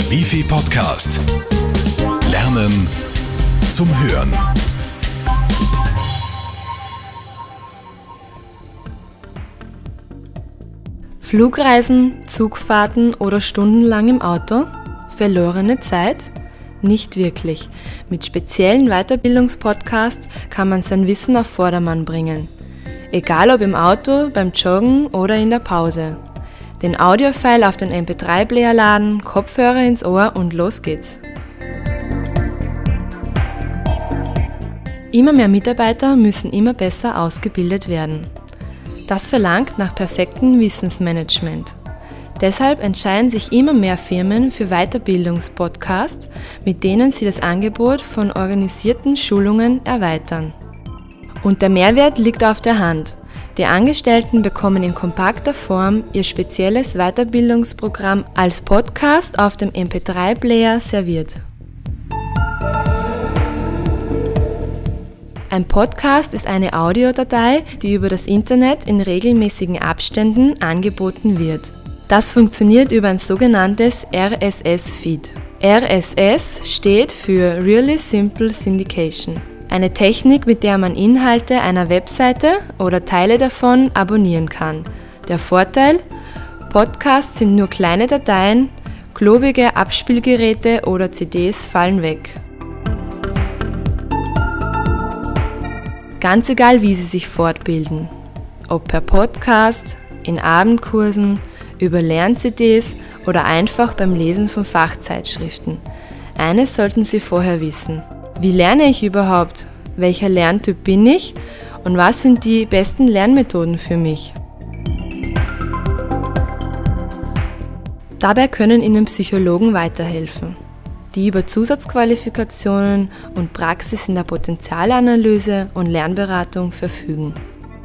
Der Wifi Podcast. Lernen zum Hören. Flugreisen, Zugfahrten oder stundenlang im Auto? Verlorene Zeit? Nicht wirklich. Mit speziellen Weiterbildungspodcasts kann man sein Wissen auf Vordermann bringen. Egal ob im Auto, beim Joggen oder in der Pause. Den Audiofile auf den MP3-Player laden, Kopfhörer ins Ohr und los geht's. Immer mehr Mitarbeiter müssen immer besser ausgebildet werden. Das verlangt nach perfektem Wissensmanagement. Deshalb entscheiden sich immer mehr Firmen für Weiterbildungspodcasts, mit denen sie das Angebot von organisierten Schulungen erweitern. Und der Mehrwert liegt auf der Hand. Die Angestellten bekommen in kompakter Form ihr spezielles Weiterbildungsprogramm als Podcast auf dem MP3-Player serviert. Ein Podcast ist eine Audiodatei, die über das Internet in regelmäßigen Abständen angeboten wird. Das funktioniert über ein sogenanntes RSS-Feed. RSS steht für Really Simple Syndication. Eine Technik, mit der man Inhalte einer Webseite oder Teile davon abonnieren kann. Der Vorteil? Podcasts sind nur kleine Dateien, klobige Abspielgeräte oder CDs fallen weg. Ganz egal, wie Sie sich fortbilden. Ob per Podcast, in Abendkursen, über Lern-CDs oder einfach beim Lesen von Fachzeitschriften. Eines sollten Sie vorher wissen. Wie lerne ich überhaupt? Welcher Lerntyp bin ich? Und was sind die besten Lernmethoden für mich? Dabei können Ihnen Psychologen weiterhelfen, die über Zusatzqualifikationen und Praxis in der Potenzialanalyse und Lernberatung verfügen.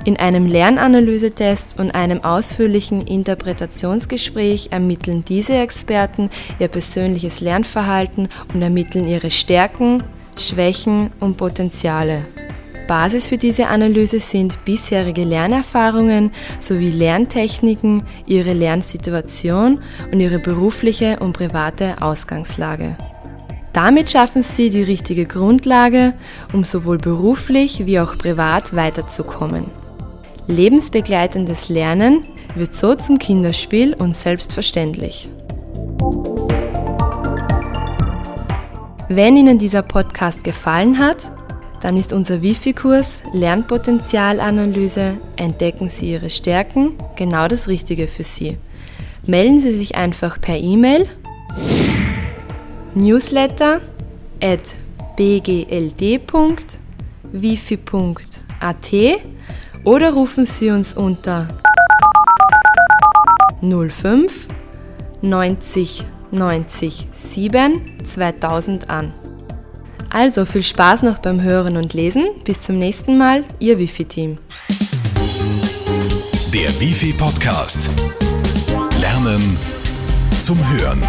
In einem Lernanalysetest und einem ausführlichen Interpretationsgespräch ermitteln diese Experten ihr persönliches Lernverhalten und ermitteln ihre Stärken, Schwächen und Potenziale. Basis für diese Analyse sind bisherige Lernerfahrungen sowie Lerntechniken, ihre Lernsituation und ihre berufliche und private Ausgangslage. Damit schaffen Sie die richtige Grundlage, um sowohl beruflich wie auch privat weiterzukommen. Lebensbegleitendes Lernen wird so zum Kinderspiel und selbstverständlich. Wenn Ihnen dieser Podcast gefallen hat, dann ist unser Wifi-Kurs Lernpotenzialanalyse Entdecken Sie Ihre Stärken genau das Richtige für Sie. Melden Sie sich einfach per E-Mail newsletter at bgld.wifi.at oder rufen Sie uns unter 05 90 90 7 2000 an. Also viel Spaß noch beim Hören und Lesen. Bis zum nächsten Mal, Ihr Wifi-Team. Der Wifi Podcast. Lernen zum Hören.